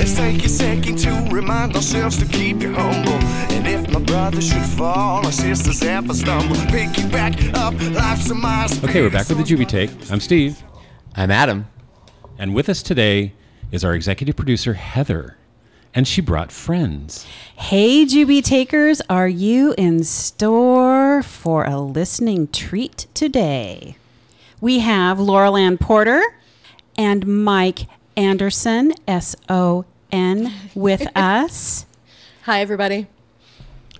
Let's take a second to remind ourselves to keep you humble. And if my brother should fall, or sisters ever stumble, pick you back up. Life's a miles. Okay, we're back with the Juby Take. I'm Steve. I'm Adam. And with us today is our executive producer, Heather. And she brought friends. Hey, Juby Takers, are you in store for a listening treat today? We have Laurel Ann Porter and Mike Anderson, S O N, with us. Hi, everybody.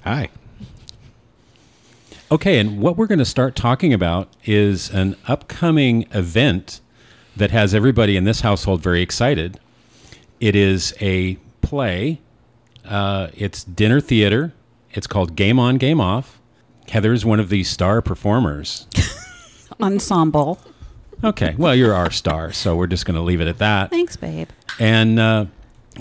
Hi. Okay, and what we're going to start talking about is an upcoming event that has everybody in this household very excited. It is a play, uh, it's dinner theater. It's called Game On, Game Off. Heather is one of the star performers. Ensemble. Okay, well, you're our star, so we're just going to leave it at that. Thanks, babe. And uh,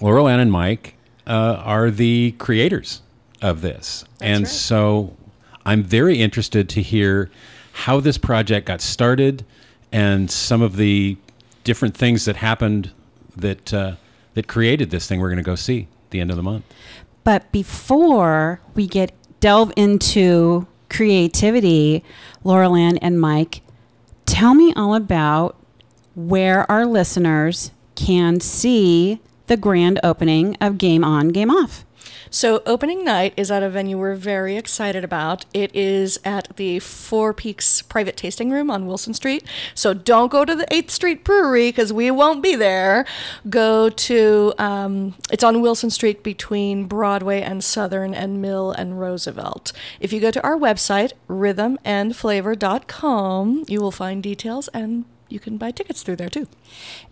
Laurel Ann and Mike uh, are the creators of this. and right. so I'm very interested to hear how this project got started and some of the different things that happened that, uh, that created this thing we're going to go see at the end of the month. But before we get delve into creativity, Laurel Ann and Mike, tell me all about where our listeners can see the grand opening of Game On, Game Off. So, opening night is at a venue we're very excited about. It is at the Four Peaks Private Tasting Room on Wilson Street. So, don't go to the 8th Street Brewery because we won't be there. Go to, um, it's on Wilson Street between Broadway and Southern and Mill and Roosevelt. If you go to our website, rhythmandflavor.com, you will find details and you can buy tickets through there too.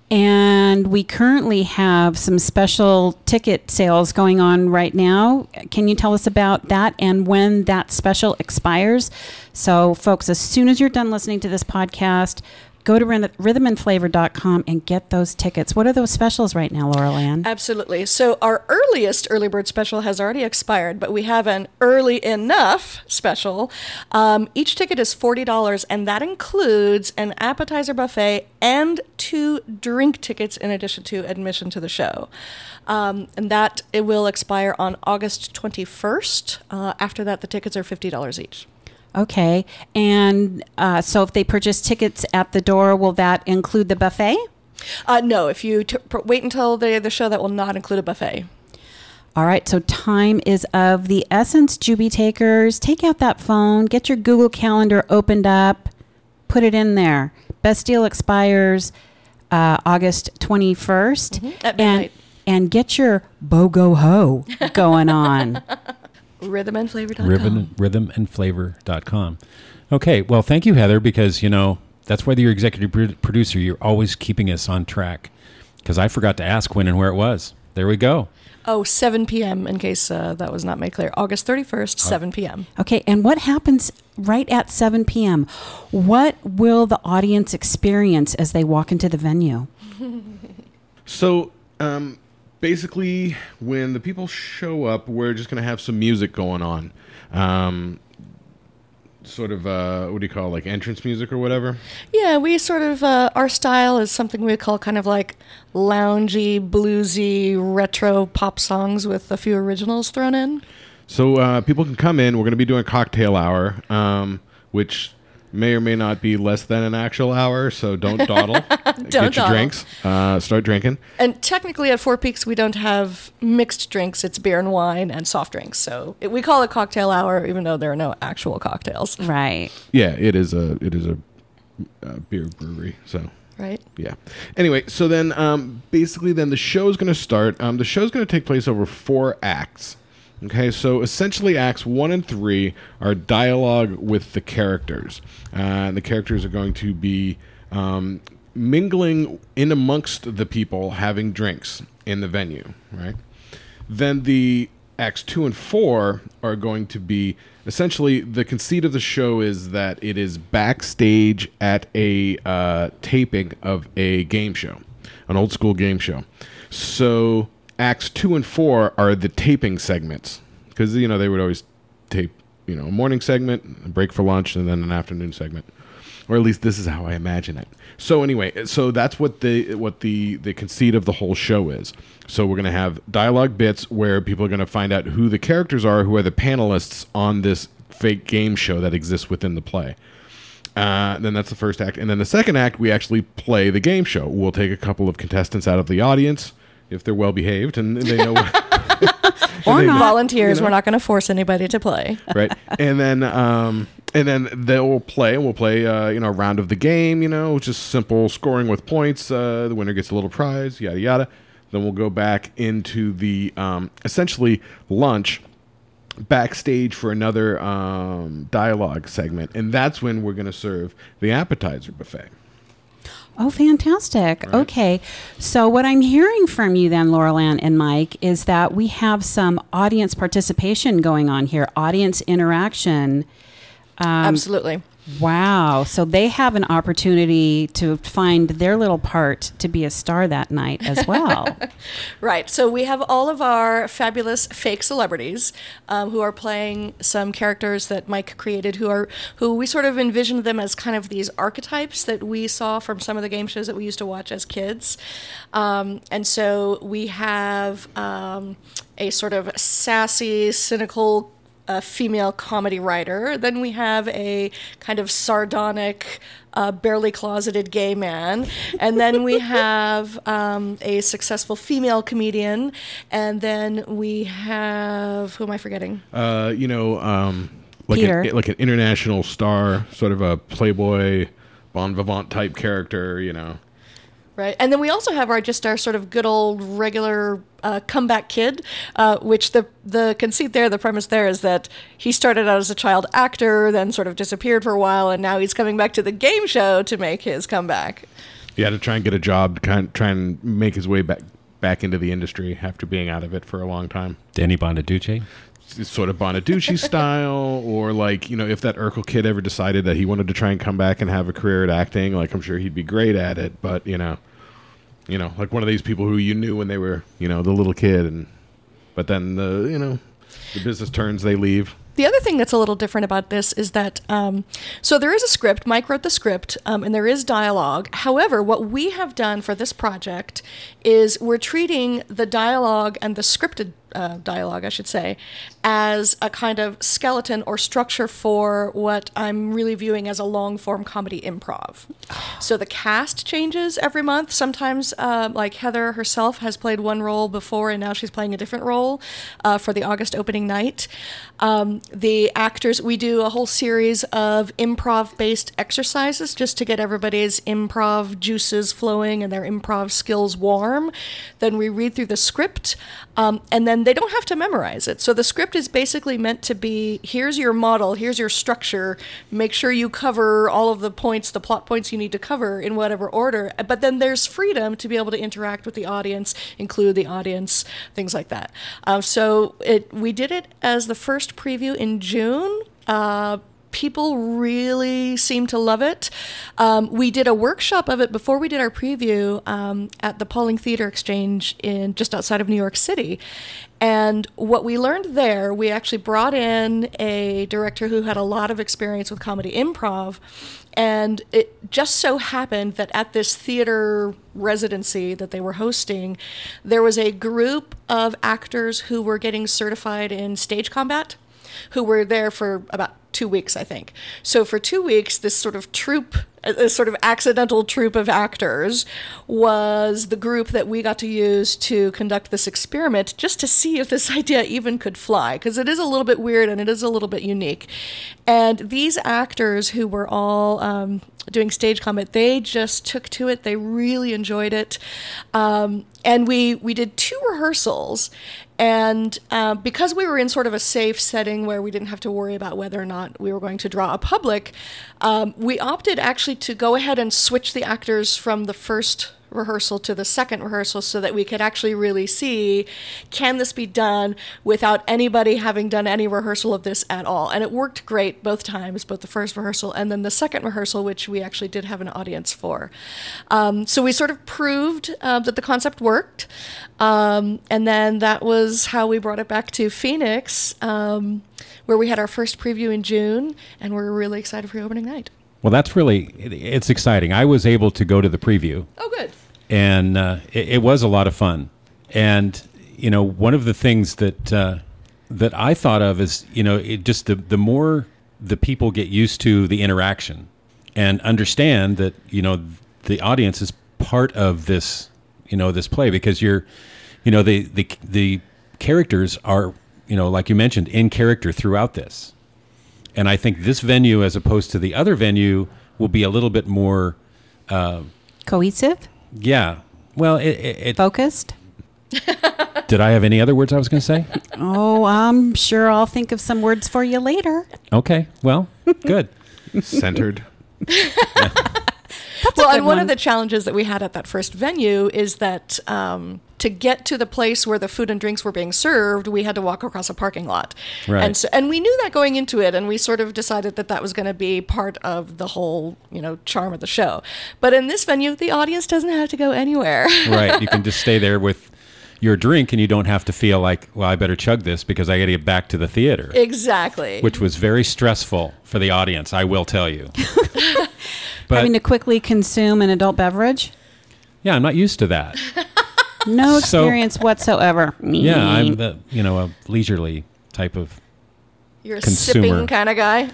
And we currently have some special ticket sales going on right now. Can you tell us about that and when that special expires? So, folks, as soon as you're done listening to this podcast, go to rhythm- rhythmandflavor.com and get those tickets. What are those specials right now, Laurel Ann? Absolutely. So our earliest early bird special has already expired, but we have an early enough special. Um, each ticket is forty dollars, and that includes an appetizer buffet and two drink tickets in addition to admission to the show. Um, and that it will expire on August twenty first. Uh, after that, the tickets are fifty dollars each. Okay. And uh, so if they purchase tickets at the door, will that include the buffet? Uh, no, if you t- pr- wait until the the show, that will not include a buffet. All right, so time is of the essence, Juby takers. Take out that phone, get your Google Calendar opened up, put it in there. Best deal expires uh, August 21st. Mm-hmm, and, and get your BOGO ho going on. Rhythmandflavor.com. Rhythm, rhythmandflavor.com. Okay, well, thank you, Heather, because, you know, that's why you're executive producer. You're always keeping us on track. Because I forgot to ask when and where it was. There we go. Oh, 7 p.m. in case uh, that was not made clear. August 31st, 7 p.m. Okay, and what happens right at 7 p.m.? What will the audience experience as they walk into the venue? So, um, basically, when the people show up, we're just going to have some music going on. Um, sort of, uh, what do you call it, like entrance music or whatever? Yeah, we sort of, uh, our style is something we call kind of like loungy, bluesy, retro pop songs with a few originals thrown in. So, uh, people can come in. We're going to be doing cocktail hour, um, which may or may not be less than an actual hour. So, don't dawdle. Get your dawdle. drinks. Uh, start drinking. And technically at Four Peaks, we don't have mixed drinks. It's beer and wine and soft drinks. So it, we call it cocktail hour, even though there are no actual cocktails, Right. Yeah, it is a it is a, uh beer brewery. So. right? Yeah. Anyway, so then um, basically, then the show is going to start. Um, the is going to take place over four acts. Okay, so essentially, acts one and three are dialogue with the characters. Uh, and the characters are going to be um, mingling in amongst the people having drinks in the venue, right? Then the acts two and four are going to be essentially the conceit of the show is that it is backstage at a uh, taping of a game show, an old school game show. So acts two and four are the taping segments because you know they would always tape you know a morning segment, a break for lunch, and then an afternoon segment. or at least this is how I imagine it. So anyway, so that's what the what the the conceit of the whole show is. So we're gonna have dialogue bits where people are gonna find out who the characters are, who are the panelists on this fake game show that exists within the play. Uh, then that's the first act, and then the second act we actually play the game show. We'll take a couple of contestants out of the audience if they're well behaved and they know. Or they- not. Volunteers, you know? we're not going to force anybody to play. right? And then um, and then they'll play, and we'll play uh, you know a round of the game, you know, just simple scoring with points. Uh, the winner gets a little prize, yada yada. Then we'll go back into the um, essentially lunch backstage for another um, dialogue segment, and that's when we're going to serve the appetizer buffet. Oh, fantastic. Okay. So, what I'm hearing from you then, Laurel Ann and Mike, is that we have some audience participation going on here, audience interaction. Um, Absolutely. Wow. So, they have an opportunity to find their little part to be a star that night as well. Right. So we have all of our fabulous fake celebrities um, who are playing some characters that Mike created, who are who we sort of envisioned them as kind of these archetypes that we saw from some of the game shows that we used to watch as kids. Um, and so we have um, a sort of sassy, cynical a female comedy writer. Then we have a kind of sardonic, uh, barely closeted gay man. And then we have um, a successful female comedian. And then we have, who am I forgetting? Uh, you know, um, like an, like an international star, sort of a playboy, bon vivant type character. You know. Right, and then we also have our just our sort of good old regular uh, comeback kid, uh, which the the conceit there, the premise there is that he started out as a child actor, then sort of disappeared for a while, and now he's coming back to the game show to make his comeback. Yeah, to try and get a job, to kind try and make his way back back into the industry after being out of it for a long time. Danny Bonaduce. Sort of Bonaducci style, or like you know, if that Urkel kid ever decided that he wanted to try and come back and have a career at acting, like I'm sure he'd be great at it. But you know, you know, like one of these people who you knew when they were you know the little kid, and but then the you know the business turns, they leave. The other thing that's a little different about this is that, um, so there is a script. Mike wrote the script, um, and there is dialogue. However, what we have done for this project is we're treating the dialogue and the scripted uh, dialogue, I should say, as a kind of skeleton or structure for what I'm really viewing as a long form comedy improv. So the cast changes every month. Sometimes, uh, like Heather herself has played one role before, and now she's playing a different role uh, for the August opening night. Um, the actors, we do a whole series of improv based exercises just to get everybody's improv juices flowing and their improv skills warm. Then we read through the script, um, and then they don't have to memorize it. So the script is basically meant to be here's your model, here's your structure. Make sure you cover all of the points, the plot points you need to cover in whatever order. But then there's freedom to be able to interact with the audience, include the audience, things like that. Um, so it we did it as the first preview in June. Uh, people really seem to love it. Um, we did a workshop of it before we did our preview um, at the Pauling Theater Exchange in just outside of New York City. And what we learned there, we actually brought in a director who had a lot of experience with comedy improv. And it just so happened that at this theater residency that they were hosting, there was a group of actors who were getting certified in stage combat who were there for about two weeks, I think. So for two weeks, this sort of troupe, uh, this sort of accidental troupe of actors, was the group that we got to use to conduct this experiment, just to see if this idea even could fly, because it is a little bit weird and it is a little bit unique. And these actors who were all um, doing stage combat, they just took to it. They really enjoyed it, um, and we we did two rehearsals. And uh, because we were in sort of a safe setting where we didn't have to worry about whether or not we were going to draw a public, um, we opted actually to go ahead and switch the actors from the first rehearsal to the second rehearsal so that we could actually really see can this be done without anybody having done any rehearsal of this at all? And it worked great both times both the first rehearsal and then the second rehearsal which we actually did have an audience for. Um, so we sort of proved uh, that the concept worked. Um, and then that was how we brought it back to phoenix. Um, where we had our first preview in june and we're really excited for the opening night Well, that's really it, it's exciting. I was able to go to the preview, Oh, good. and uh, it, it was a lot of fun. And you know, one of the things that uh, that I thought of is you know, it just the the more the people get used to the interaction and understand that you know the audience is part of this you know this play because you're you know the the the characters are you know like you mentioned in character throughout this and I think this venue, as opposed to the other venue, will be a little bit more, uh, Cohesive, yeah. Well, it, it, it focused. did I have any other words I was going to say? Oh, I'm sure I'll think of some words for you later. Okay, well, good. Centered. well, good and one, one. of the challenges that we had at that first venue is that um, to get to the place where the food and drinks were being served, we had to walk across a parking lot. Right. And so, and we knew that going into it, and we sort of decided that that was going to be part of the whole, you know, charm of the show. But in this venue, the audience doesn't have to go anywhere. right, you can just stay there with your drink, and you don't have to feel like, well, I better chug this because I got to get back to the theater, exactly. which was very stressful for the audience. I will tell you. but Having to quickly consume an adult beverage. yeah, I'm not used to that. No So- experience whatsoever. Yeah, I'm the, you know a leisurely type of You're a consumer. sipping kind of guy.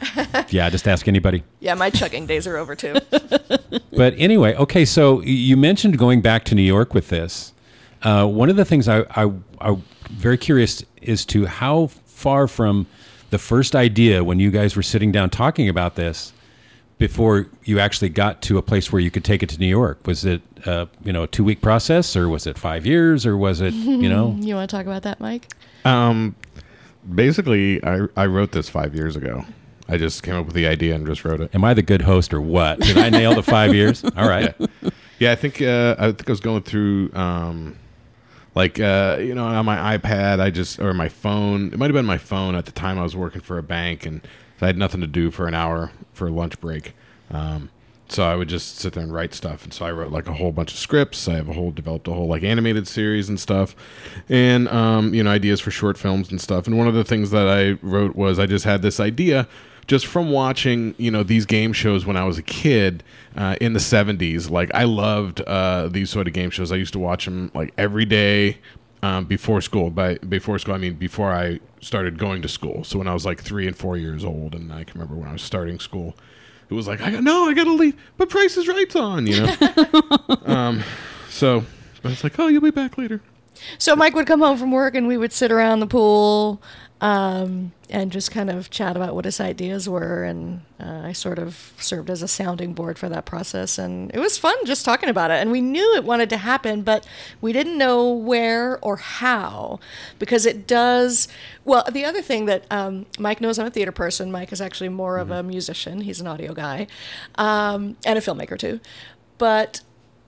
yeah. Just ask anybody. yeah, my chugging days are over too. But anyway, okay. So y- you mentioned going back to New York with this. Uh, one of the things I, I I'm very curious as to how far from the first idea when you guys were sitting down talking about this before you actually got to a place where you could take it to New York. Was it uh, you know a two week process or was it five years or was it you know you want to talk about that, Mike? Um, basically, I I wrote this five years ago. I just came up with the idea and just wrote it. am I the good host or what? Did I nail the five years? All right. Yeah, I think uh, I think I was going through um, like uh, you know on my iPad. I just or my phone. It might have been my phone at the time. I was working for a bank and I had nothing to do for an hour for lunch break. Um, so I would just sit there and write stuff. And so I wrote like a whole bunch of scripts. I have a whole developed a whole like animated series and stuff, and um, you know ideas for short films and stuff. And one of the things that I wrote was I just had this idea just from watching you know these game shows when I was a kid uh, in the 70s like I loved uh, these sort of game shows I used to watch them like every day um, before school by before school I mean before I started going to school. So when I was like three and four years old and I can remember when I was starting school it was like I got no I gotta leave but Price is Right's on you know? Um, so I was like oh you'll be back later. So Mike would come home from work and we would sit around the pool um, and just kind of chat about what his ideas were. And uh, I sort of served as a sounding board for that process. And it was fun just talking about it. And we knew it wanted to happen, but we didn't know where or how because it does. Well, the other thing that um, Mike knows I'm a theater person. Mike is actually more of a musician, he's an audio guy um, and a filmmaker too. But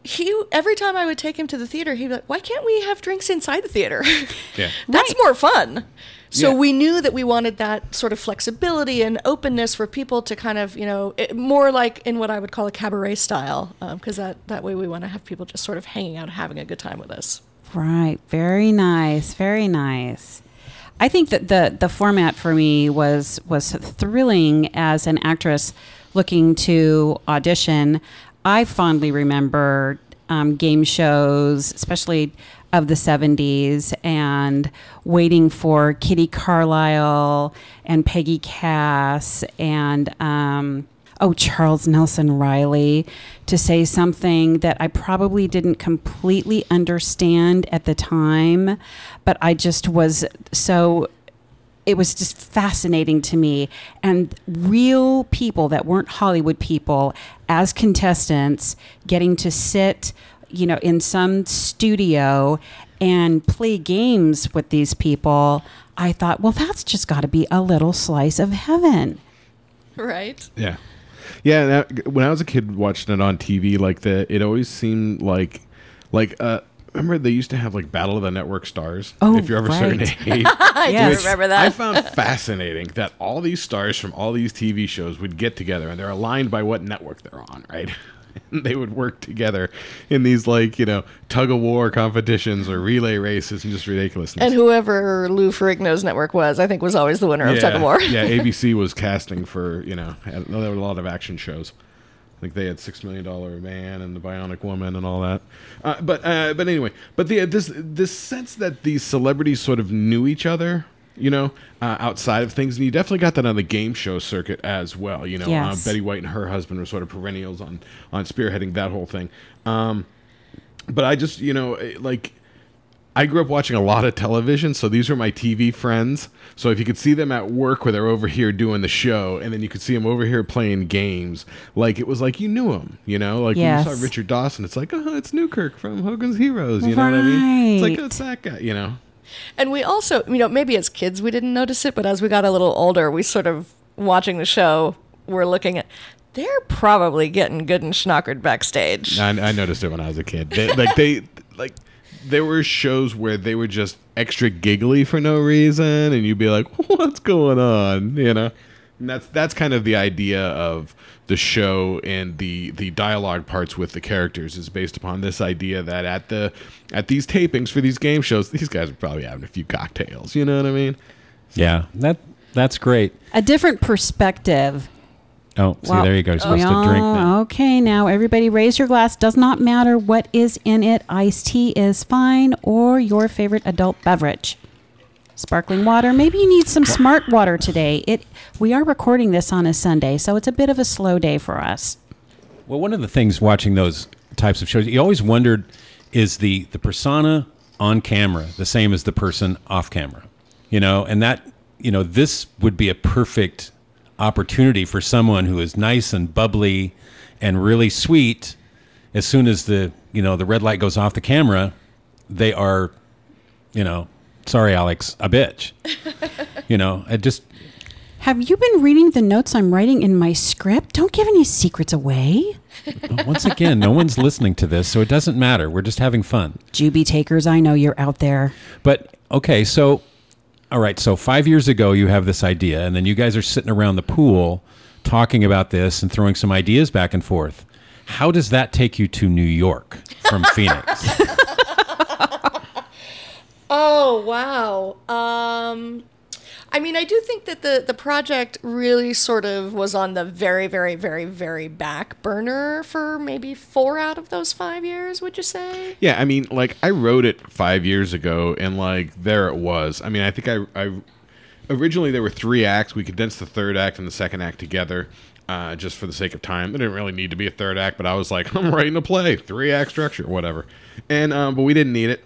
he every time I would take him to the theater, he'd be like, "Why can't we have drinks inside the theater? Yeah. That's more fun." So Yeah. we knew that we wanted that sort of flexibility and openness for people to kind of, you know, it, more like in what I would call a cabaret style, because that that way we want to have people just sort of hanging out, having a good time with us. Right. Very nice. Very nice. I think that the the format for me was was thrilling as an actress looking to audition. I fondly remember um, game shows, especially of the 70s, and waiting for Kitty Carlisle and Peggy Cass and um, oh, Charles Nelson Reilly to say something that I probably didn't completely understand at the time, but I just was so. It was just fascinating to me. And real people that weren't Hollywood people as contestants getting to sit, you know, in some studio and play games with these people. I thought, well, that's just got to be a little slice of heaven. Right. Yeah, yeah. That, when I was a kid watching it on TV, like the, it always seemed like, like, uh, remember they used to have like Battle of the Network Stars. Oh, if you're ever certain right. age. I Yes. do remember that. I found fascinating that all these stars from all these TV shows would get together and they're aligned by what network they're on, right? And they would work together in these like you know tug of war competitions or relay races and just ridiculousness. and whoever Lou Ferrigno's network was, I think, was always the winner of Tug of War. yeah, ABC was casting for you know there were a lot of action shows. I think they had Six Million Dollar Man and the Bionic Woman and all that. Uh, but uh, but anyway, but the this this sense that these celebrities sort of knew each other. You know, uh, outside of things, and you definitely got that on the game show circuit as well. You know, Yes. uh, Betty White and her husband were sort of perennials on on spearheading that whole thing. Um, but I just, you know, eh, like I grew up watching a lot of television, so these were my TV friends. So if you could see them at work where they're over here doing the show, and then you could see them over here playing games, like it was like you knew them, you know, like when you saw Richard Dawson, it's like, oh, it's Newkirk from Hogan's Heroes, you know what I mean? It's like, Right. oh, it's that guy, you know. And we also, you know, maybe as kids we didn't notice it, but as we got a little older, we sort of watching the show, we're looking at they're probably getting good and schnockered backstage. I, I noticed it when I was a kid. They, like they like there were shows where they were just extra giggly for no reason, and you'd be like, "What's going on?" You know. And that's that's kind of the idea of the show and the the dialogue parts with the characters is based upon this idea that at the at these tapings for these game shows, these guys are probably having a few cocktails. You know what I mean? Yeah, that that's great. A different perspective. Oh, see, Well, there you go. You're supposed we to oh, drink now. Okay, now everybody raise your glass. Does not matter what is in it. Iced tea is fine, or your favorite adult beverage. Sparkling water. Maybe you need some smart water today. It. We are recording this on a Sunday, so it's a bit of a slow day for us. Well, one of the things watching those types of shows, you always wondered, is the the persona on camera the same as the person off camera? You know, and that you know this would be a perfect opportunity for someone who is nice and bubbly and really sweet. As soon as the you know the red light goes off the camera, they are, you know, sorry, Alex, a bitch. you know, I just Have you been reading the notes I'm writing in my script? Don't give any secrets away. once again, no one's listening to this, so it doesn't matter. We're just having fun. Juby takers, I know you're out there. But okay, so all right, so five years ago you have this idea, and then you guys are sitting around the pool talking about this and throwing some ideas back and forth. How does that take you to New York from Phoenix? Oh wow. Um I mean, I do think that the the project really sort of was on the very, very, very, very back burner for maybe four out of those five years. Would you say? Yeah, I mean, like I wrote it five years ago, and like there it was. I mean, I think I, I originally there were three acts. We condensed the third act and the second act together, uh, just for the sake of time. There didn't really need to be a third act, but I was like, I'm writing a play, three act structure, whatever. And um, but we didn't need it.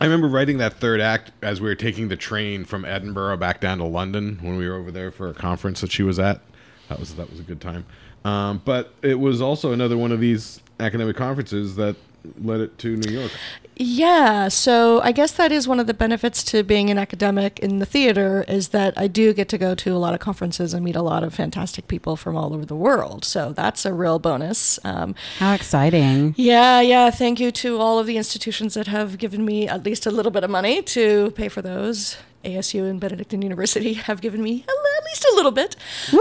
I remember writing that third act as we were taking the train from Edinburgh back down to London when we were over there for a conference that she was at. That was that was a good time. Um, but it was also another one of these academic conferences that led it to New York. Yeah, so I guess that is one of the benefits to being an academic in the theater is that I do get to go to a lot of conferences and meet a lot of fantastic people from all over the world. So that's a real bonus. Um, How exciting. yeah, yeah. Thank you to all of the institutions that have given me at least a little bit of money to pay for those. ASU and Benedictine University have given me a at least a little bit.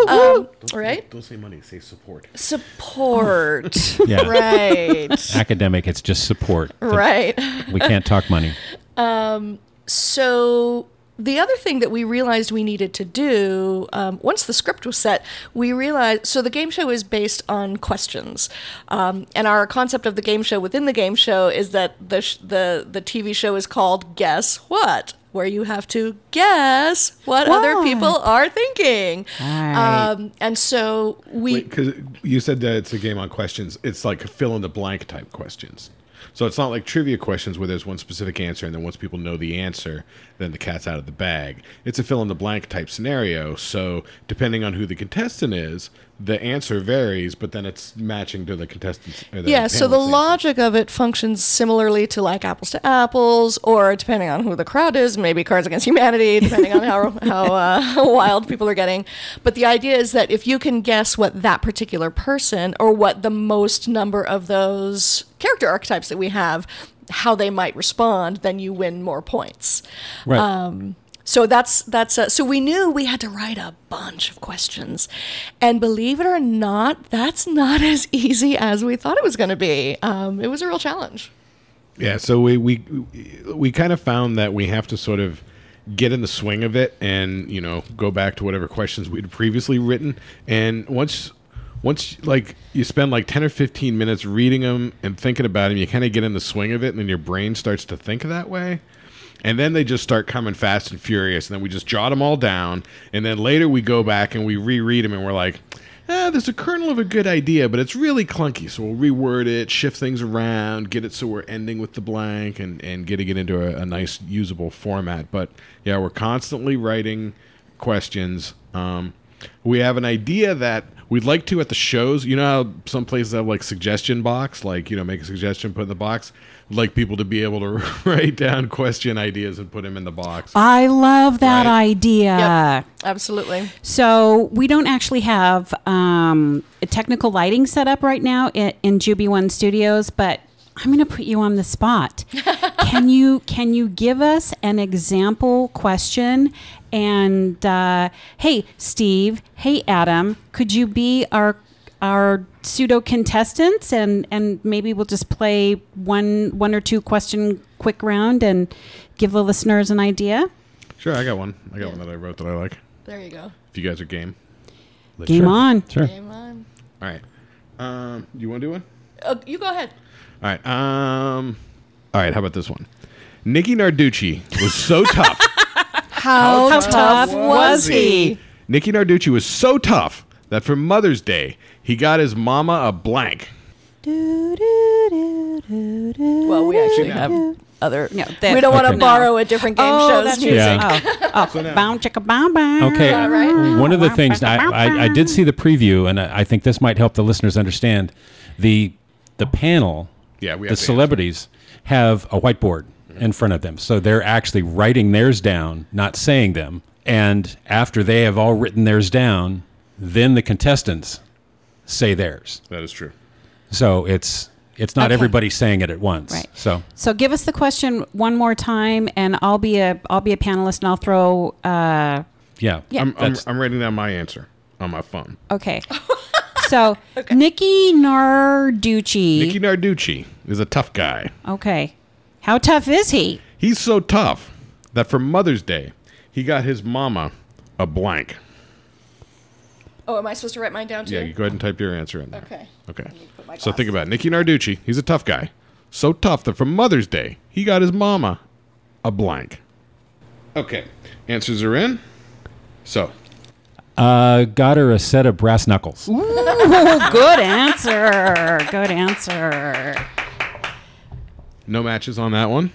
Um, right? Don't say money, say support. Support. Yeah. Right. Academic, it's just support. right. We can't talk money. So the other thing that we realized we needed to do um, once the script was set, we realized so the game show is based on questions, um, and our concept of the game show within the game show is that the sh- the the TV show is called Guess What. Where you have to guess what, other people are thinking, Right. um, and so we Because you said that it's a game on questions. It's like fill in the blank type questions. So it's not like trivia questions where there's one specific answer and then once people know the answer, then the cat's out of the bag. It's a fill in the blank type scenario. So depending on who the contestant is, the answer varies, but then it's matching to the contestants. or the Yeah, so the logic of it functions similarly to like apples to apples, or depending on who the crowd is, maybe Cards Against Humanity, depending on how how uh, wild people are getting. But the idea is that if you can guess what that particular person or what the most number of those character archetypes that we have, how they might respond, then you win more points. Right. Um, so that's that's uh, so we knew we had to write a bunch of questions, and believe it or not, that's not as easy as we thought it was going to be. Um, it was a real challenge. Yeah, so we we we kind of found that we have to sort of get in the swing of it and you know go back to whatever questions we'd previously written and once once like you spend like 10 or 15 minutes reading them and thinking about them, you kind of get in the swing of it, and then your brain starts to think that way. And then they just start coming fast and furious, and then we just jot them all down. And then later we go back and we reread them, and we're like, ah, there's a kernel of a good idea, but it's really clunky. So we'll reword it, shift things around, get it so we're ending with the blank, and, and getting it into a, a nice, usable format. But yeah, we're constantly writing questions. Um, we have an idea that we'd like to at the shows. You know how some places have like suggestion box, like you know, make a suggestion, put in the box. We'd like people to be able to write down question ideas and put them in the box. I love that Right. idea. Yep. Absolutely. So we don't actually have um, a technical lighting set up right now in, in Juby One Studios, but I'm going to put you on the spot. can you can you give us an example question? And uh, hey, Steve. Hey, Adam. Could you be our our pseudo contestants and and maybe we'll just play one one or two question quick round and give the listeners an idea. Sure, I got one. I got one that I wrote that I like. There you go. If you guys are game. Game Sure. on. Sure. Game on. All right. Um, you want to do one? Oh, you go ahead. All right. Um, all right. How about this one? Nikki Narducci was so tough. How, How tough was he? Nikki Narducci was so tough that for Mother's Day he got his mama a blank. Well, we actually have other. No, that- we don't want to Okay. borrow a different game Oh, show's that's music. Yeah. Oh, oh, bow chicka bow bow. Okay. right? One of the things I, I, I did see the preview, and I, I think this might help the listeners understand the the panel. Yeah, we the have to celebrities have a whiteboard in front of them, so they're actually writing theirs down, not saying them. And after they have all written theirs down, then the contestants say theirs. That is true. So it's it's not Okay. everybody saying it at once. Right. So So give us the question one more time, and I'll be a I'll be a panelist, and I'll throw. Uh, yeah, Yeah. I'm, I'm, I'm writing down my answer on my phone. okay. so Nikki Narducci. Nikki Narducci is a tough guy. okay. How tough is he? He's so tough that for Mother's Day he got his mama a blank. Oh, am I supposed to write mine down too? Yeah, you go ahead and type your answer in there. Okay. Okay. me put my So think about it. Nikki Narducci. He's a tough guy. So tough that for Mother's Day, he got his mama a blank. Okay. Answers are in. So, uh, got her a set of brass knuckles. Oh, good answer. Good answer. no matches on that one.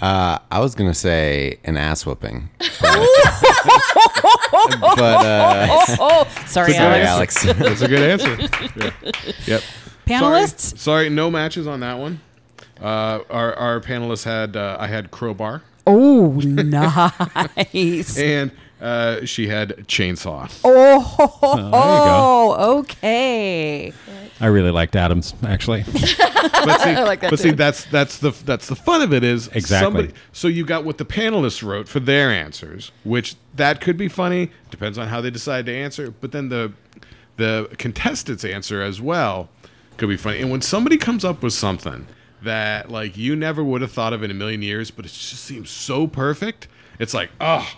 Uh, I was gonna say an ass whooping, but, but uh, Oh, sorry, sorry, Alex. Alex. That's a good answer. Yeah. Yep. Panelists. Sorry, sorry, no matches on that one. Uh, our, our panelists had, uh, I had Crowbar, Oh, nice. and uh, she had Chainsaw. Oh, okay. I really liked Adams actually. but see, like that but see too. that's that's the that's the fun of it is Exactly. somebody so you got what the panelists wrote for their answers which that could be funny depends on how they decide to answer but then the the contestants answer as well could be funny and when somebody comes up with something that like you never would have thought of in a million years but it just seems so perfect it's like oh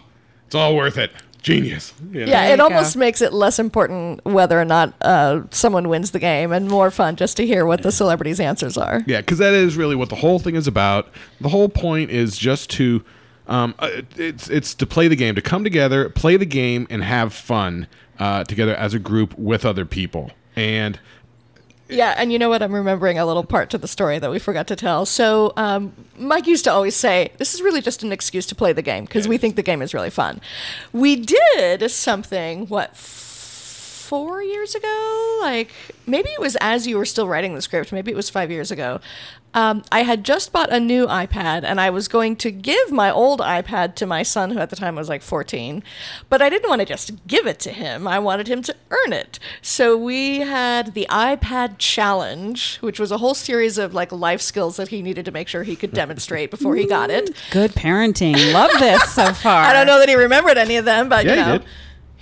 it's all worth it genius you know? Yeah, it almost go. makes it less important whether or not uh, someone wins the game and more fun just to hear what the celebrities' answers are. Yeah, because that is really what the whole thing is about. The whole point is just to, um, uh, it's it's to play the game, to come together, play the game, and have fun uh, together as a group with other people. And Yeah, and you know what? I'm remembering a little part to the story that we forgot to tell. So, um, Mike used to always say, This is really just an excuse to play the game because we think the game is really fun. We did something, what, four years ago? Like, maybe it was as you were still writing the script, maybe it was five years ago. Um, I had just bought a new iPad and I was going to give my old iPad to my son, who at the time was like 14. But I didn't want to just give it to him, I wanted him to earn it. So we had the iPad Challenge, which was a whole series of like life skills that he needed to make sure he could demonstrate before he got it. Good parenting. Love this so far. I don't know that he remembered any of them, but Yeah, you he know.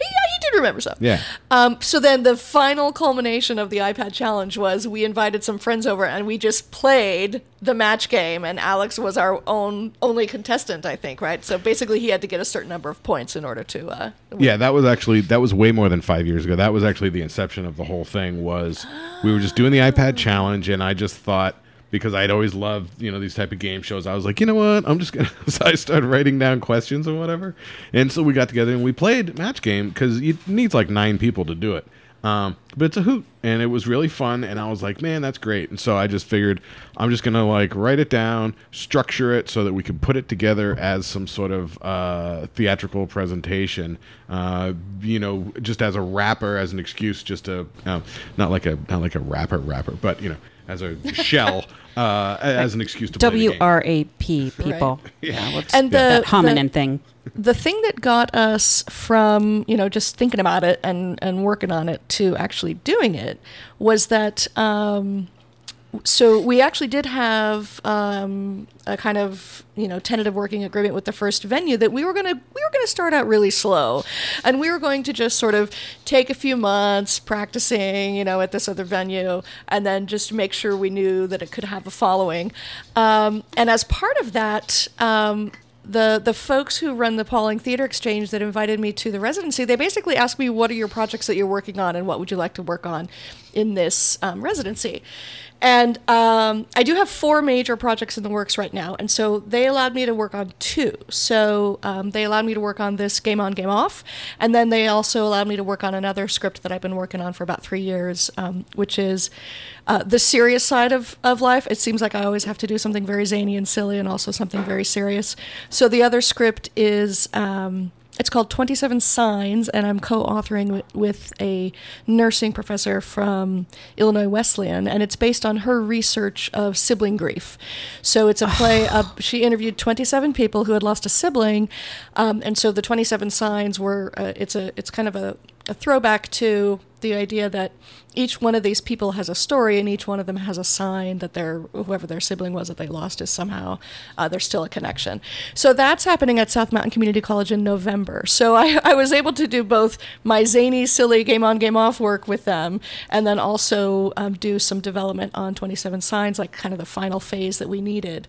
Yeah, he did remember so. Yeah. Um, so then the final culmination of the iPad challenge was we invited some friends over and we just played the match game and Alex was our own only contestant, I think, right? So basically he had to get a certain number of points in order to uh Yeah, that was actually that was way more than five years ago. That was actually the inception of the whole thing. Was we were just doing the iPad challenge, and I just thought because I'd always loved you know these type of game shows, I was like, you know what, I'm just gonna. so I started writing down questions and whatever, and so we got together and we played match game because it needs like nine people to do it. Um, but it's a hoot, and it was really fun. And I was like, man, that's great. And so I just figured I'm just gonna like write it down, structure it so that we could put it together as some sort of uh, theatrical presentation. Uh, you know, just as a rapper, as an excuse, just to uh, not like a not like a rapper rapper, but you know, as a shell, uh, as an excuse to play the W game. R A P people. Yeah. let's- And the- that the- thing. the thing that got us from you know just thinking about it and and working on it to actually doing it was that um, so we actually did have um, a kind of you know tentative working agreement with the first venue that we were gonna we were gonna start out really slow, and we were going to just sort of take a few months practicing you know at this other venue, and then just make sure we knew that it could have a following, um, and as part of that. Um, the the folks who run the Pauling Theater Exchange that invited me to the residency, they basically asked me, "What are your projects that you're working on, and what would you like to work on in this um, residency?" And um, I do have four major projects in the works right now, and so they allowed me to work on two. So um, they allowed me to work on this Game On, Game Off, and then they also allowed me to work on another script that I've been working on for about three years, um, which is uh, the serious side of, of life. It seems like I always have to do something very zany and silly, and also something very serious. So the other script is. Um, it's called 27 Signs, and I'm co authoring wi- with a nursing professor from Illinois Wesleyan, and it's based on her research of sibling grief. So it's a play. of, she interviewed 27 people who had lost a sibling, um, and so the 27 Signs were, uh, it's, a, it's kind of a, a throwback to the idea that each one of these people has a story and each one of them has a sign that their whoever their sibling was that they lost is somehow uh, there's still a connection. So that's happening at south mountain community college in november. So I, I was able to do both my zany silly game on game off work with them and then also um, do some development on 27 signs like kind of the final phase that we needed.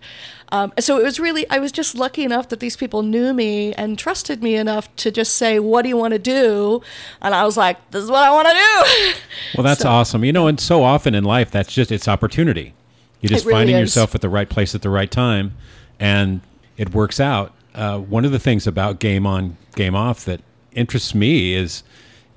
Um, so it was really i was just lucky enough that these people knew me and trusted me enough to just say what do you want to do? And i was like this is what i want to do. Well, that's So- awesome. You know, and so often in life, that's just it's opportunity. You're just really finding is. yourself at the right place at the right time, and it works out. Uh, one of the things about game on, game off that interests me is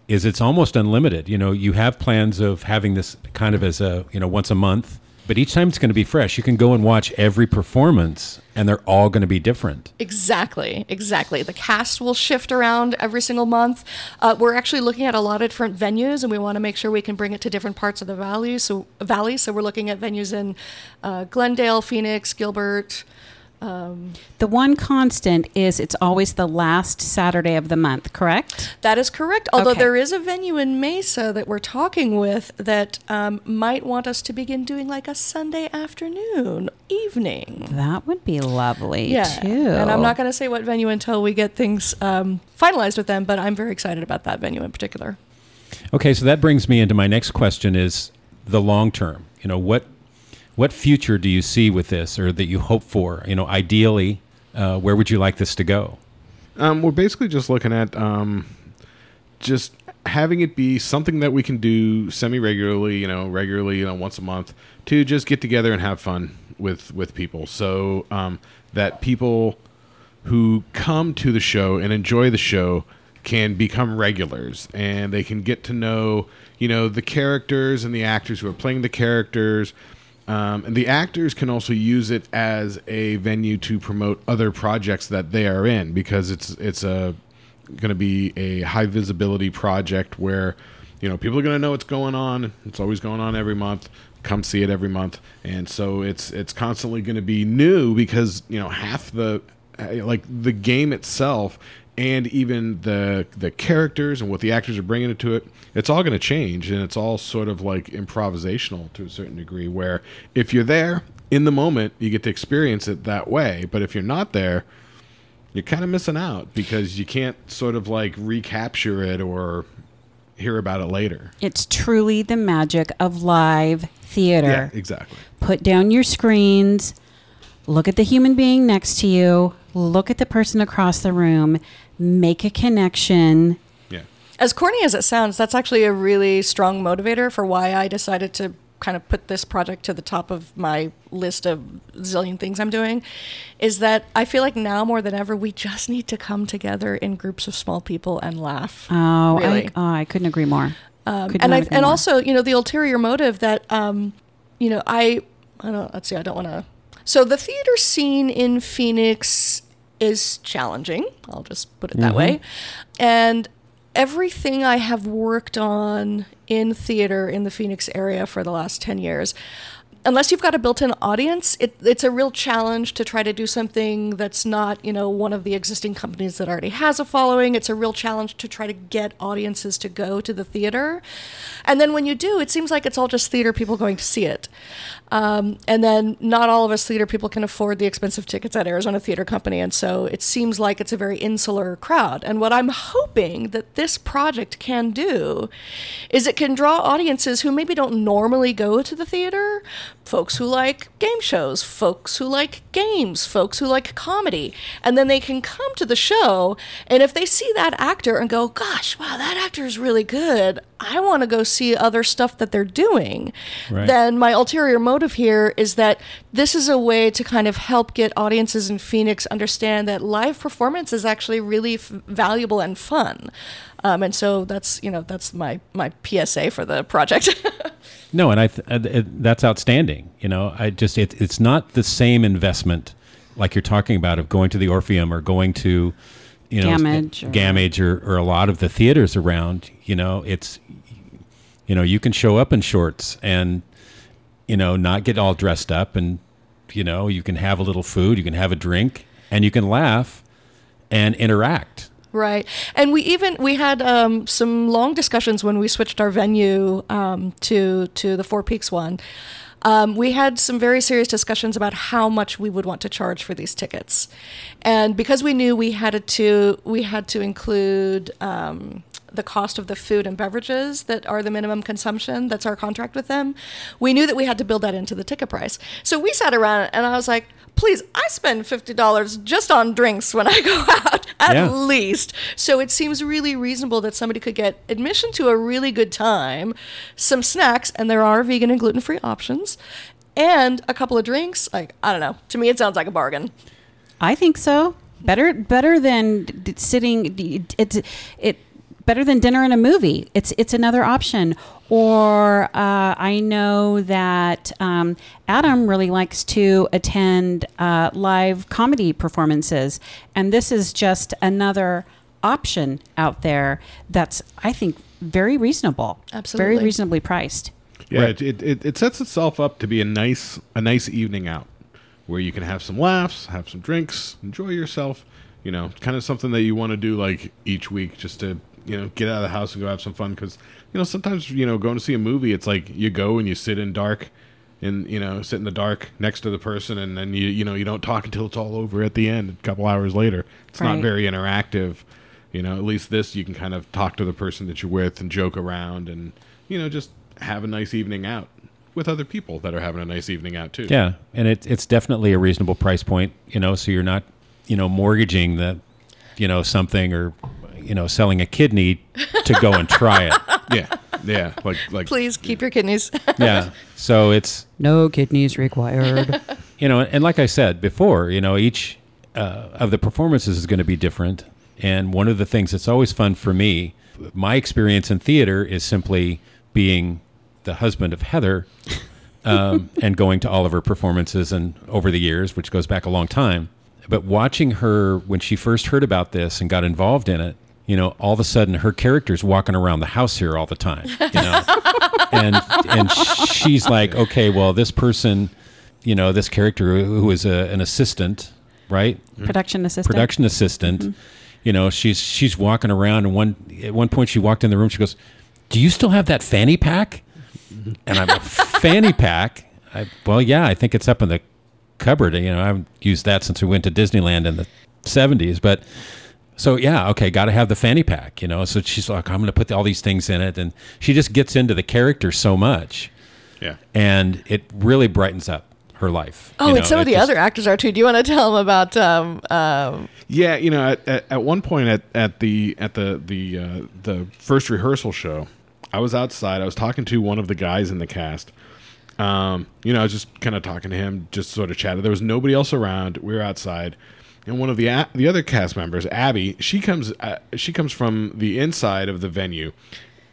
is it's almost unlimited. You know, you have plans of having this kind of as a you know once a month, but each time it's going to be fresh. You can go and watch every performance, and they're all going to be different. Exactly, exactly. The cast will shift around every single month. Uh, we're actually looking at a lot of different venues, and we want to make sure we can bring it to different parts of the valley. So, valley. So we're looking at venues in uh, Glendale, Phoenix, Gilbert. The one constant is it's always the last Saturday of the month, correct? That is correct. Although Okay. there is a venue in Mesa that we're talking with that um, might want us to begin doing like a Sunday afternoon, evening. That would be lovely Yeah, too. and I'm not going to say what venue until we get things um, finalized with them, but I'm very excited about that venue in particular. Okay, so that brings me into my next question: is the long term. You know what what future do you see with this, or that you hope for? You know, ideally, uh, where would you like this to go? Um, we're basically just looking at um, just having it be something that we can do semi regularly, you know, regularly, you know, once a month to just get together and have fun with with people. So um, that people who come to the show and enjoy the show can become regulars and they can get to know you know the characters and the actors who are playing the characters um, and the actors can also use it as a venue to promote other projects that they are in because it's it's a going to be a high visibility project where you know people are going to know what's going on. It's always going on every month. Come see it every month. And so it's it's constantly going to be new because you know half the like the game itself and even the the characters and what the actors are bringing into it it's all going to change and it's all sort of like improvisational to a certain degree where if you're there in the moment you get to experience it that way but if you're not there you're kind of missing out because you can't sort of like recapture it or hear about it later. It's truly the magic of live theater. Yeah, exactly. Put down your screens, look at the human being next to you, look at the person across the room, make a connection. Yeah. As corny as it sounds, that's actually a really strong motivator for why I decided to kind of put this project to the top of my list of zillion things I'm doing is that I feel like now more than ever we just need to come together in groups of small people and laugh. Oh, Really. I, oh I couldn't agree more. Um, Could and not I, agree and more. also, you know, the ulterior motive that, um, you know, I, I don't, let's see, I don't want to. So the theater scene in Phoenix is challenging. I'll just put it that mm-hmm. way. And everything I have worked on in theater in the Phoenix area for the last 10 years, unless you've got a built-in audience, it, it's a real challenge to try to do something that's not, you know, one of the existing companies that already has a following. It's a real challenge to try to get audiences to go to the theater. And then when you do, it seems like it's all just theater people going to see it. Um, and then not all of us theater people can afford the expensive tickets at Arizona Theater Company. And so it seems like it's a very insular crowd. And what I'm hoping that this project can do is it can draw audiences who maybe don't normally go to the theater, folks who like game shows, folks who like games, folks who like comedy. And then they can come to the show. And if they see that actor and go, gosh, wow, that actor is really good. I want to go see other stuff that they're doing. Right. Then my ulterior motive here is that this is a way to kind of help get audiences in Phoenix understand that live performance is actually really f- valuable and fun. Um, and so that's you know that's my my PSA for the project. No, and I th- uh, that's outstanding. You know, I just it, it's not the same investment like you're talking about of going to the Orpheum or going to you know Gammage or- Gammage or, or a lot of the theaters around. You know, it's you know you can show up in shorts and you know not get all dressed up and you know you can have a little food, you can have a drink, and you can laugh and interact. Right, and we even we had um, some long discussions when we switched our venue um, to to the Four Peaks one. Um, we had some very serious discussions about how much we would want to charge for these tickets, and because we knew we had to we had to include um, the cost of the food and beverages that are the minimum consumption. That's our contract with them. We knew that we had to build that into the ticket price. So we sat around and I was like, please, I spend fifty dollars just on drinks when I go out at Yeah. least. So it seems really reasonable that somebody could get admission to a really good time, some snacks, and there are vegan and gluten free options, and a couple of drinks. Like I don't know. To me, it sounds like a bargain. I think so. Better better than d- sitting it's it better than dinner and a movie. It's it's another option. Or uh, I know that um, Adam really likes to attend uh, live comedy performances, and this is just another option out there that's I think very reasonable. Absolutely. very reasonably priced. Yeah, Right. it, it, it sets itself up to be a nice a nice evening out where you can have some laughs, have some drinks, enjoy yourself. You know, kind of something that you want to do like each week, just to you know get out of the house and go have some fun. Because you know sometimes you know going to see a movie, it's like you go and you sit in dark, and you know sit in the dark next to the person, and then you you know you don't talk until it's all over at the end. A couple hours later, it's not very interactive. You know, at least this you can kind of talk to the person that you're with and joke around and you know just have a nice evening out with other people that are having a nice evening out too. Yeah, and it, it's definitely a reasonable price point, you know, so you're not, you know, mortgaging the, you know, something or, you know, selling a kidney to go and try it. yeah, yeah. Like like Please keep your kidneys. Yeah. So it's, No kidneys required. you know, and like I said before, you know, each uh, of the performances is going to be different. And one of the things that's always fun for me, my experience in theater is simply being the husband of Heather um, and going to all of her performances and over the years, which goes back a long time. But watching her when she first heard about this and got involved in it, you know, all of a sudden her character's walking around the house here all the time, you know, and and she's like, okay, well, this person, you know, this character who is a, an assistant, right? Mm-hmm. Production assistant. production assistant. Mm-hmm. You know, she's she's walking around, and one at one point she walked in the room. She goes, "Do you still have that fanny pack?" And I'm a fanny pack. I, well, yeah, I think it's up in the cupboard. You know, I haven't used that since we went to Disneyland in the '70s. But So yeah, okay, got to have the fanny pack, you know. So she's like, I'm going to put all these things in it, and she just gets into the character so much, Yeah. and it really brightens up her life. Oh, you know, and some of the just- other actors are too. Do you want to tell them about? Um, um, Yeah, you know, at, at, at one point at, at the at the the uh, the first rehearsal show, I was outside. I was talking to one of the guys in the cast. Um, you know, I was just kind of talking to him, just sort of chatted. There was nobody else around. We were outside, and one of the the other cast members, Abby, she comes uh, she comes from the inside of the venue,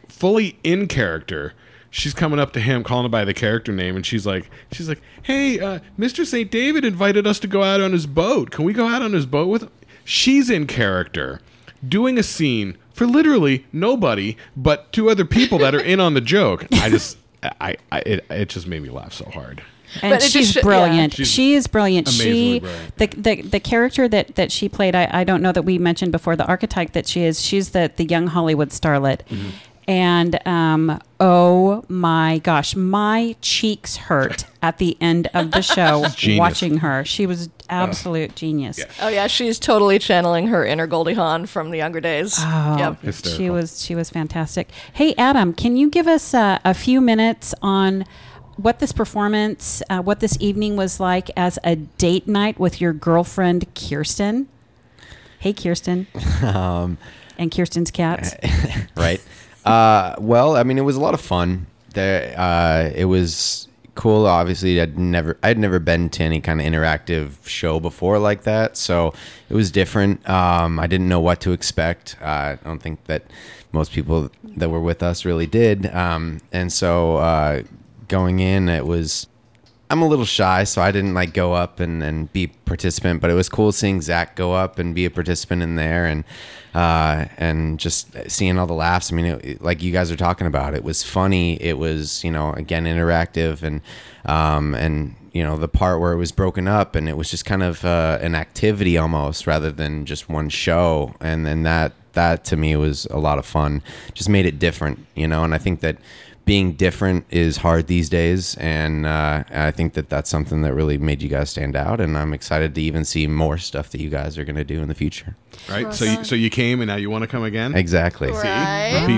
fully in character. She's coming up to him, calling him by the character name, and she's like, she's like, "Hey, uh, Mr. Saint David invited us to go out on his boat. Can we go out on his boat with?" him?" She's in character, doing a scene for literally nobody but two other people that are in on the joke. I just, I, I it, it just made me laugh so hard. And But just she's sh- yeah. brilliant. She's she is brilliant. amazingly She brilliant. the, the the character that that she played. I, I don't know that we mentioned before the archetype that she is. She's the the young Hollywood starlet. Mm-hmm. And um, oh my gosh, my cheeks hurt at the end of the show watching her. She was absolute genius. yeah. oh yeah, she's totally channeling her inner Goldie Hawn from the younger days. Oh, Yep. she was she was fantastic. Hey, Adam, can you give us uh, a few minutes on what this performance, uh, what this evening was like as a date night with your girlfriend Kirsten? Hey, Kirsten. Um, and Kirsten's cats. right? Uh, well, I mean, it was a lot of fun. There, uh, it was cool. Obviously, I'd never, I'd never been to any kind of interactive show before like that, so it was different. Um, I didn't know what to expect. Uh, I don't think that most people that were with us really did. Um, and so, uh, going in, it was I'm a little shy, so I didn't like go up and, and be participant. But it was cool seeing Zach go up and be a participant in there, and uh, and just seeing all the laughs. I mean, it, like you guys are talking about, it was funny. It was you know again interactive, and um, and you know the part where it was broken up, and it was just kind of uh, an activity almost rather than just one show, and then that that to me was a lot of fun. Just made it different, you know, and I think that being different is hard these days, and uh, I think that that's something that really made you guys stand out. And I'm excited to even see more stuff that you guys are going to do in the future. Right? So, you, so you came and now you want to come again? Exactly. See? Repeat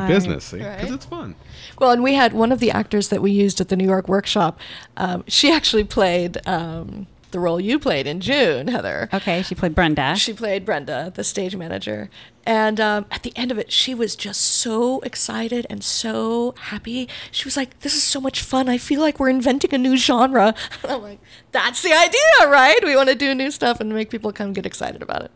Right. business. See? Because Right. it's fun. Well, and we had one of the actors that we used at the New York workshop. Um, she actually played um, the role you played in June, Heather. Okay, she played Brenda. She played Brenda, the stage manager. And um, at the end of it, she was just so excited and so happy. She was like, This is so much fun. I feel like we're inventing a new genre. And I'm like, That's the idea, right? We want to do new stuff and make people come get excited about it.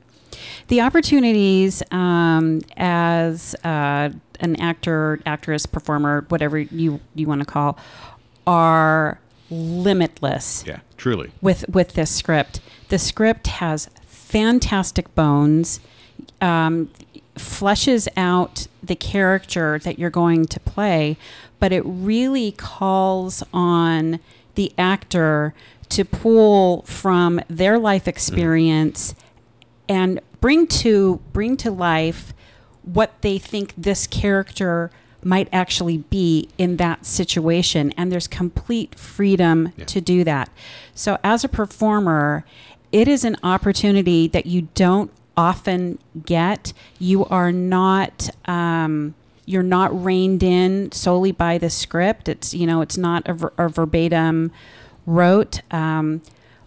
the opportunities um, as uh, an actor, actress, performer, whatever you you want to call, are limitless. Yeah, truly. with with this script. The script has fantastic bones, um, fleshes out the character that you're going to play, but it really calls on the actor to pull from their life experience and bring to bring to life what they think this character might actually be in that situation. And there's complete freedom to do that. So as a performer it is an opportunity that you don't often get. You are not um, you're not reined in solely by the script. It's you know it's not a, ver- a verbatim wrote um,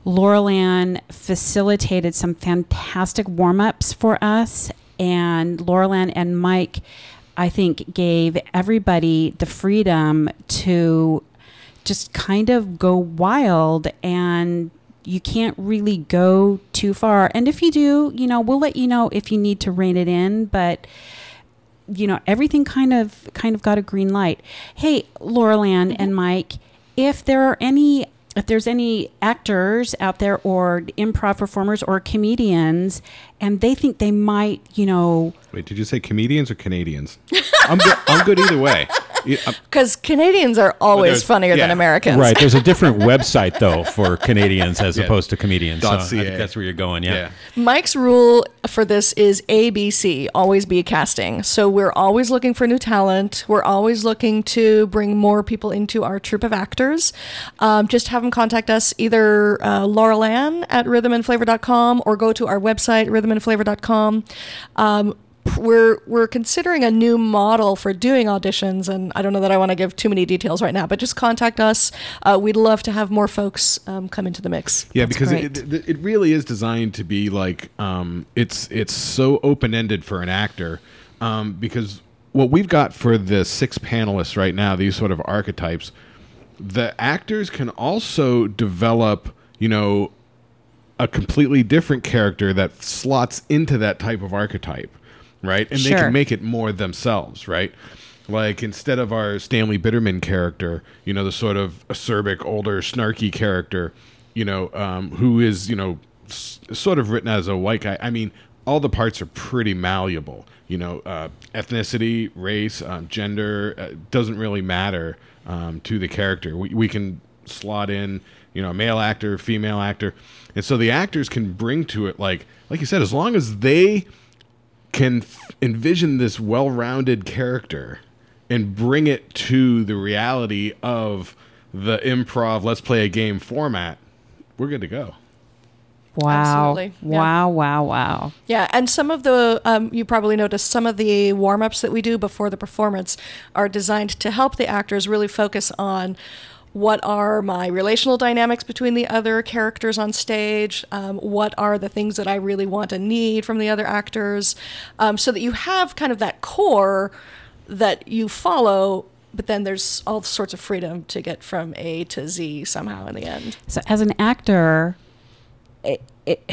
Laurelann facilitated some fantastic warm ups for us, and Laurelann and Mike, I think, gave everybody the freedom to just kind of go wild and you can't really go too far. And if you do, you know, we'll let you know if you need to rein it in, but you know, everything kind of kind of got a green light. Hey, Laurelann and mm-hmm. Mike, if there are any if there's any actors out there or improv performers or comedians and they think they might, you know, Wait, did you say comedians or Canadians? I'm good. I'm good either way. Yeah, Because Canadians are always there's- funnier than. Americans. Right. There's a different website though for Canadians as Yeah. opposed to comedians. So I Dot think that's where you're going. Yeah. yeah. Mike's rule for this is ABC, always be casting. So we're always looking for new talent. We're always looking to bring more people into our troupe of actors. Um, just have them contact us either uh, Laurelann at rhythmandflavor.com or go to our website, rhythmandflavor.com. Um, we're we're considering a new model for doing auditions, and I don't know that I want to give too many details right now, but just contact us. Uh, we'd love to have more folks um, come into the mix. Yeah, That's because it, it, it really is designed to be like um, it's it's so open ended for an actor um, because what we've got for the six panelists right now, these sort of archetypes, the actors can also develop, you know, a completely different character that slots into that type of archetype, right? And they can make it more themselves, right? Like instead of our Stanley Bitterman character, you know, the sort of acerbic, older, snarky character, you know, um, who is, you know, s- sort of written as a white guy. I mean, all the parts are pretty malleable. You know, uh, ethnicity, race, um, gender uh, doesn't really matter um, to the character. We, we can slot in, you know, a male actor, female actor, and so the actors can bring to it like, like you said, as long as they can f- envision this well-rounded character and bring it to the reality of the improv let's play a game format we're good to go Wow. Absolutely, yeah. Wow, wow, wow. Yeah, and some of the um, you probably noticed some of the warm ups that we do before the performance are designed to help the actors really focus on what are my relational dynamics between the other characters on stage, um, what are the things that I really want and need from the other actors, um, so that you have kind of that core that you follow. But then there's all sorts of freedom to get from A to Z somehow in the end. So, as an actor, it, it,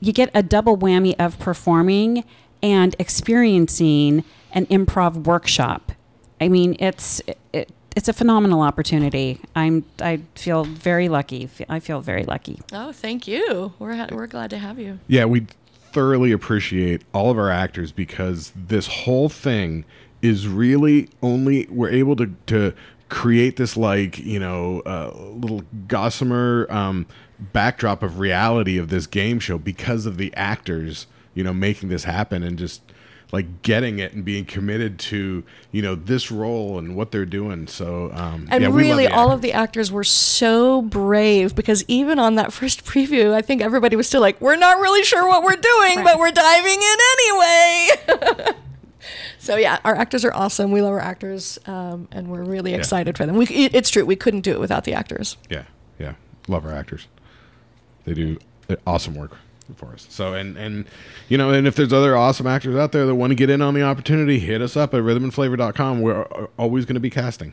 you get a double whammy of performing and experiencing an improv workshop. I mean, it's it, it's a phenomenal opportunity. I'm I feel very lucky. I feel very lucky. Oh, thank you. We're ha- we're glad to have you. yeah we thoroughly appreciate all of our actors because this whole thing is really only we're able to to create this like you know uh, little gossamer um, backdrop of reality of this game show because of the actors you know making this happen and just like getting it and being committed to you know this role and what they're doing so um And yeah, really, all of the actors were so brave because even on that first preview, I think everybody was still like, "We're not really sure what we're doing, but we're diving in anyway." so yeah, our actors are awesome. We love our actors, um, and we're really excited for them. We, it- it's true, we couldn't do it without the actors. Yeah, yeah, love our actors. They do uh, awesome work for us. So and and you know, and if there's other awesome actors out there that want to get in on the opportunity, hit us up at rhythmandflavor.com. We're always going to be casting.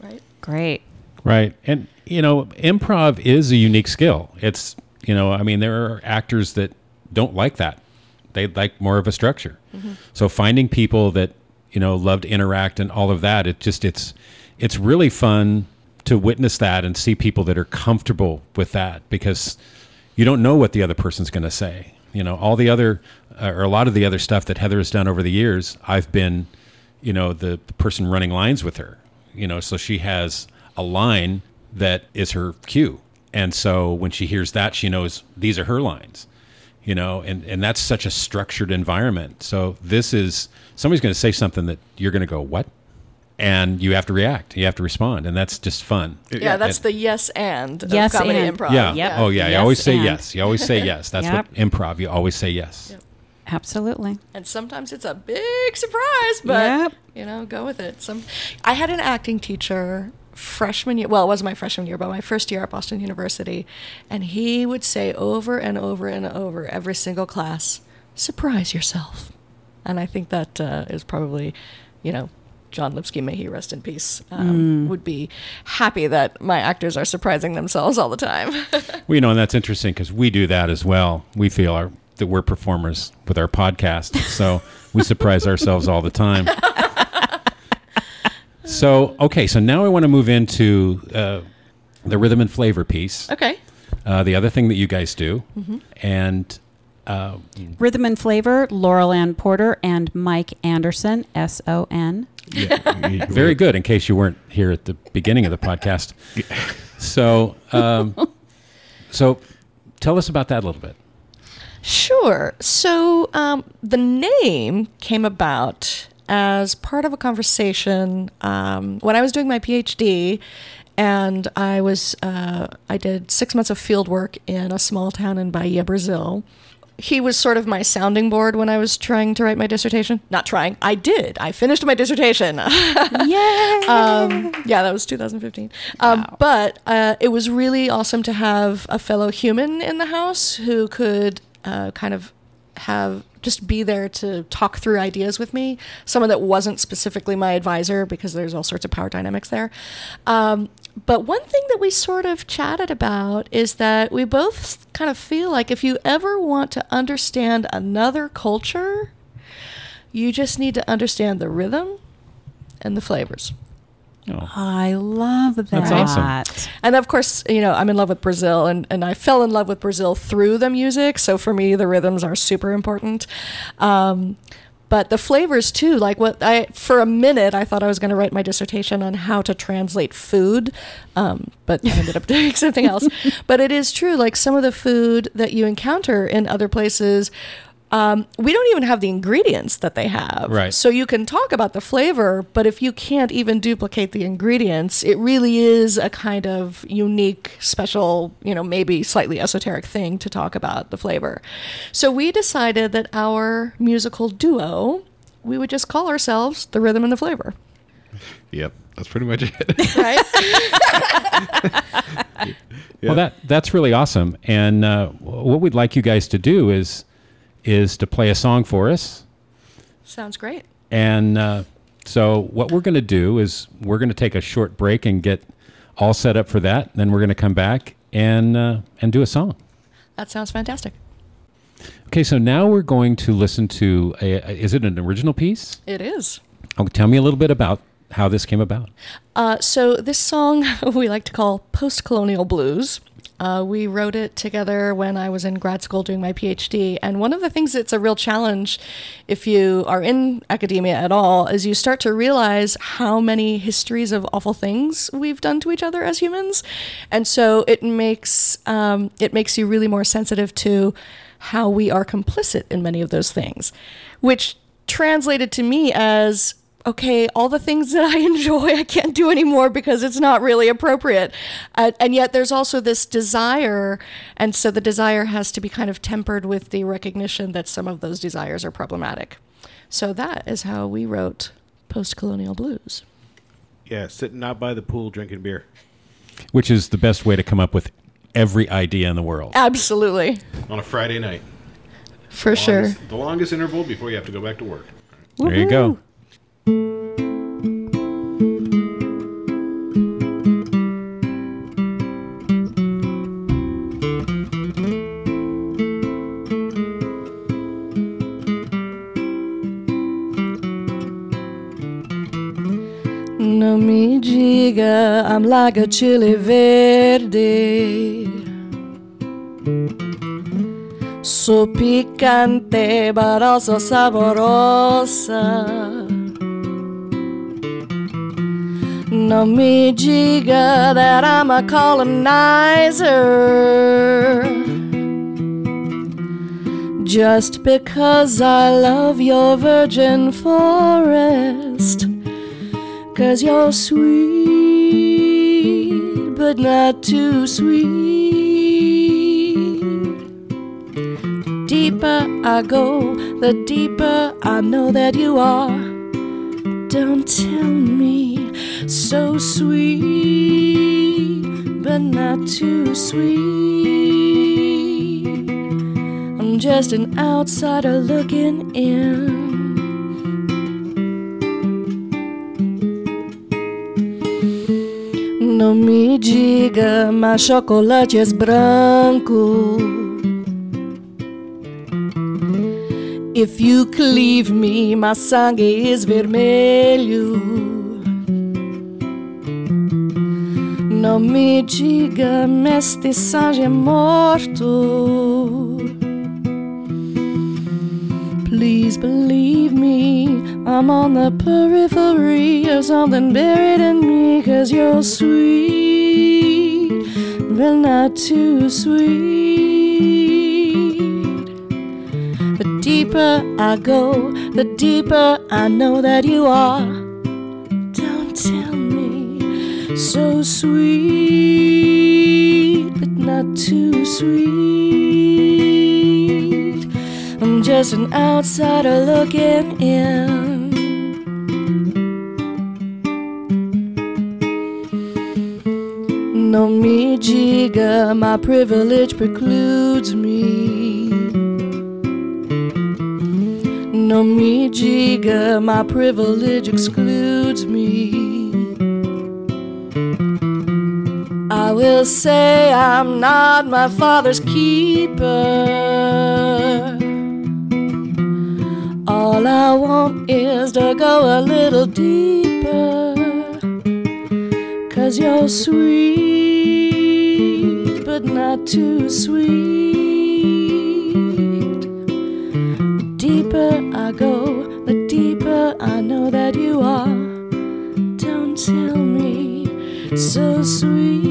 Right? Great. Right. And, you know, improv is a unique skill. It's, you know, I mean, there are actors that don't like that. They like more of a structure. Mm-hmm. So finding people that, you know, love to interact and all of that, it just, it's, it's really fun to witness that and see people that are comfortable with that because you don't know what the other person's going to say. You know, all the other, uh, or a lot of the other stuff that Heather has done over the years, I've been, you know, the person running lines with her. You know, so she has a line that is her cue. And so when she hears that, she knows these are her lines. You know, and, and that's such a structured environment. So this is somebody's going to say something that you're going to go, what? And you have to react. You have to respond. And that's just fun. Yeah, that's And- the yes and of comedy and. improv. yeah. Yep. Oh, yeah. You always say and. yes. You always say yes. That's what improv. You always say yes. Yep. Absolutely. and sometimes it's a big surprise but Yep. you know go with it some i had an acting teacher freshman year well it wasn't my freshman year but my first year at boston university and he would say over and over and over every single class surprise yourself and i think that uh, is probably you know Jon Lipsky, may he rest in peace, um, would be happy that my actors are surprising themselves all the time. Well, you know, and that's interesting because we do that as well. We feel our, that we're performers with our podcast, so we surprise ourselves all the time. So, okay, so now I want to move into uh, the rhythm and flavor piece, okay. uh, the other thing that you guys do, and Rhythm and Flavor, Laurelann Porter and Mike Anderson, S O N. Very good. In case you weren't here at the beginning of the podcast. So, um, so tell us about that a little bit. Sure. So um, the name came about as part of a conversation um, when I was doing my PhD, and I was uh, I did six months of field work in a small town in Bahia, Brazil. He was sort of my sounding board when I was trying to write my dissertation. Not trying, I did. I finished my dissertation. Yay! um, yeah, that was 2015. Um, But uh, it was really awesome to have a fellow human in the house who could uh, kind of have just be there to talk through ideas with me. Someone that wasn't specifically my advisor because there's all sorts of power dynamics there. Um, but one thing that we sort of chatted about is that we both kind of feel like if you ever want to understand another culture, you just need to understand the rhythm and the flavors. Oh, I love that. That's awesome. And of course, you know, I'm in love with Brazil and, and I fell in love with Brazil through the music. So for me, the rhythms are super important. Um, but the flavors too, like what I, for a minute, I thought I was going to write my dissertation on how to translate food. Um, but I ended up doing something else. But it is true, like some of the food that you encounter in other places, um, we don't even have the ingredients that they have. Right. So you can talk about the flavor, but if you can't even duplicate the ingredients, it really is a kind of unique, special, you know, maybe slightly esoteric thing to talk about the flavor. So we decided that our musical duo, we would just call ourselves the rhythm and the flavor. Yep, that's pretty much it. Right? Well, that that's really awesome. And uh, what we'd like you guys to do is is to play a song for us. Sounds great. And uh, so, what we're going to do is we're going to take a short break and get all set up for that. Then we're going to come back and uh, and do a song. That sounds fantastic. Okay, so now we're going to listen to a, a- is it an original piece? It is. Oh, tell me a little bit about how this came about. Uh, so this song we like to call post-colonial blues. Uh, we wrote it together when I was in grad school doing my PhD. And one of the things that's a real challenge if you are in academia at all is you start to realize how many histories of awful things we've done to each other as humans. And so it makes um, it makes you really more sensitive to how we are complicit in many of those things, which translated to me as okay, all the things that I enjoy, I can't do anymore because it's not really appropriate. Uh, and yet there's also this desire. And so the desire has to be kind of tempered with the recognition that some of those desires are problematic. So that is how we wrote Post Colonial Blues. Yeah, sitting out by the pool drinking beer. Which is the best way to come up with every idea in the world. Absolutely. on a Friday night. For sure. Longest- The longest interval before you have to go back to work. There you go. No me diga I'm like a chili verde. So picante but also saborosa. No me diga that I'm a colonizer. Just because I love your virgin forest. Cause you're sweet, but not too sweet. Deeper I go, the deeper I know that you are. Don't tell me so sweet, but not too sweet. I'm just an outsider looking in. Não me diga, mas chocolate é branco. If you cleave me, my sangue is vermelho. Não me diga, mestiçagem é morto. Please believe me, I'm on the periphery of something buried in me. Cause you're sweet, but not too sweet. The deeper I go, the deeper I know that you are. So sweet, but not too sweet. I'm just an outsider looking in. No me jigga, my privilege precludes me. No me jigga, my privilege excludes me. I will say I'm not my father's keeper. All I want is to go a little deeper. Cause you're sweet, but not too sweet. The deeper I go, the deeper I know that you are. Don't tell me so sweet,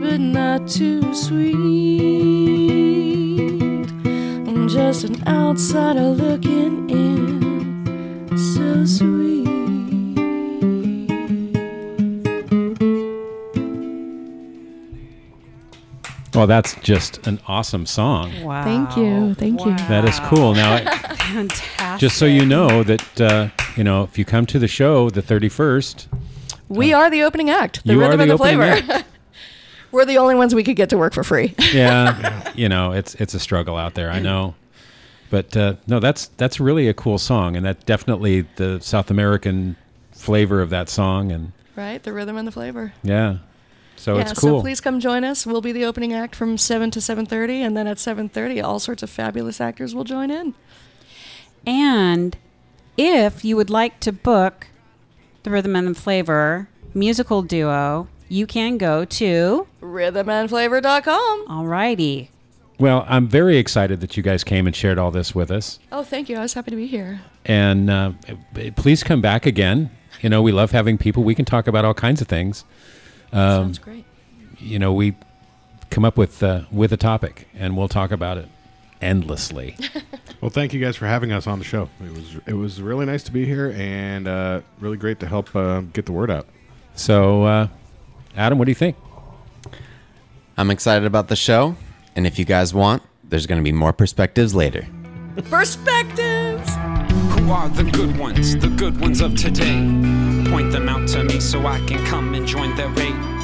but not too sweet. I'm just an outsider looking in, so sweet. Well, that's just an awesome song. Wow. Thank you, thank you. That is cool. Now, Fantastic. just so you know that uh, you know if you come to the show the 31st, We are the opening act. The You are rhythm the and the flavor. We're the only ones we could get to work for free. yeah, you know it's it's a struggle out there. I know, but uh, no, that's that's really a cool song, and that definitely the South American flavor of that song, and right? The rhythm and the flavor. yeah, so yeah, it's cool. so please come join us. We'll be the opening act from 7 to 7.30, and then at 7.30, all sorts of fabulous actors will join in. And if you would like to book the Rhythm and the Flavor musical duo, you can go to. Rhythmandflavor.com. Alrighty. Well, I'm very excited that you guys came and shared all this with us, Oh, thank you. I was happy to be here. and uh, please come back again. You know, we love having people. We can talk about all kinds of things. Um, Sounds great. you know, we come up with uh, with a topic, and we'll talk about it endlessly. Well, thank you guys for having us on the show. It was it was really nice to be here and uh, really great to help uh, get the word out. so, uh, Adam, what do you think? I'm excited about the show, and if you guys want, there's going to be more perspectives later. Perspectives. Who are the good ones, the good ones of today? Point them out to me so I can come and join their raid.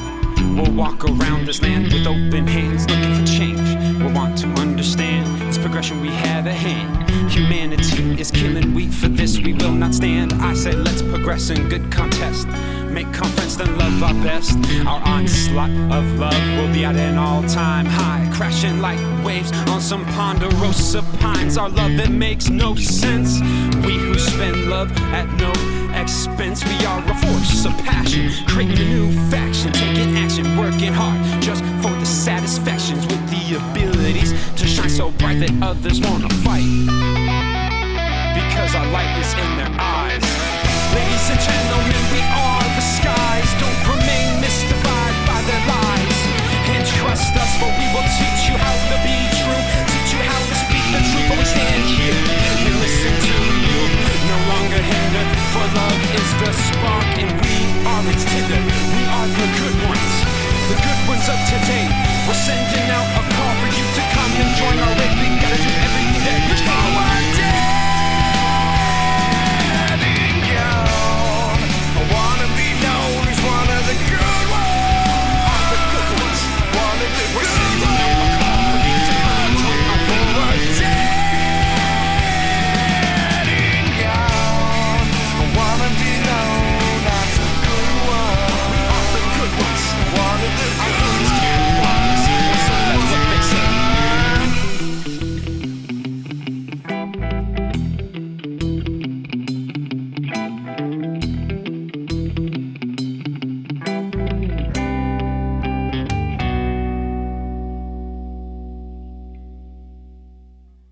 We'll walk around this land with open hands, looking for change. We'll want to understand this progression we have at hand. Humanity is killing, we for this we will not stand. I say let's progress in good contest. Make conference, then love our best. Our onslaught of love will be at an all-time high, crashing like waves on some ponderosa pines. Our love it makes no sense. We who spend love at no expense. We are a force of passion, creating a new faction, taking action, working hard just for the satisfactions with the abilities to shine so bright that others wanna fight. Because our light is in their eyes. Ladies and gentlemen, we are the skies. Don't remain mystified by their lies. And trust us, for we will teach you how to be true. Teach you how to speak the truth. But we stand here and listen to you. No longer hinder, for love is the spark, and we are its tinder. We are the good ones, the good ones of today. We're sending out a call for you to come and join our way.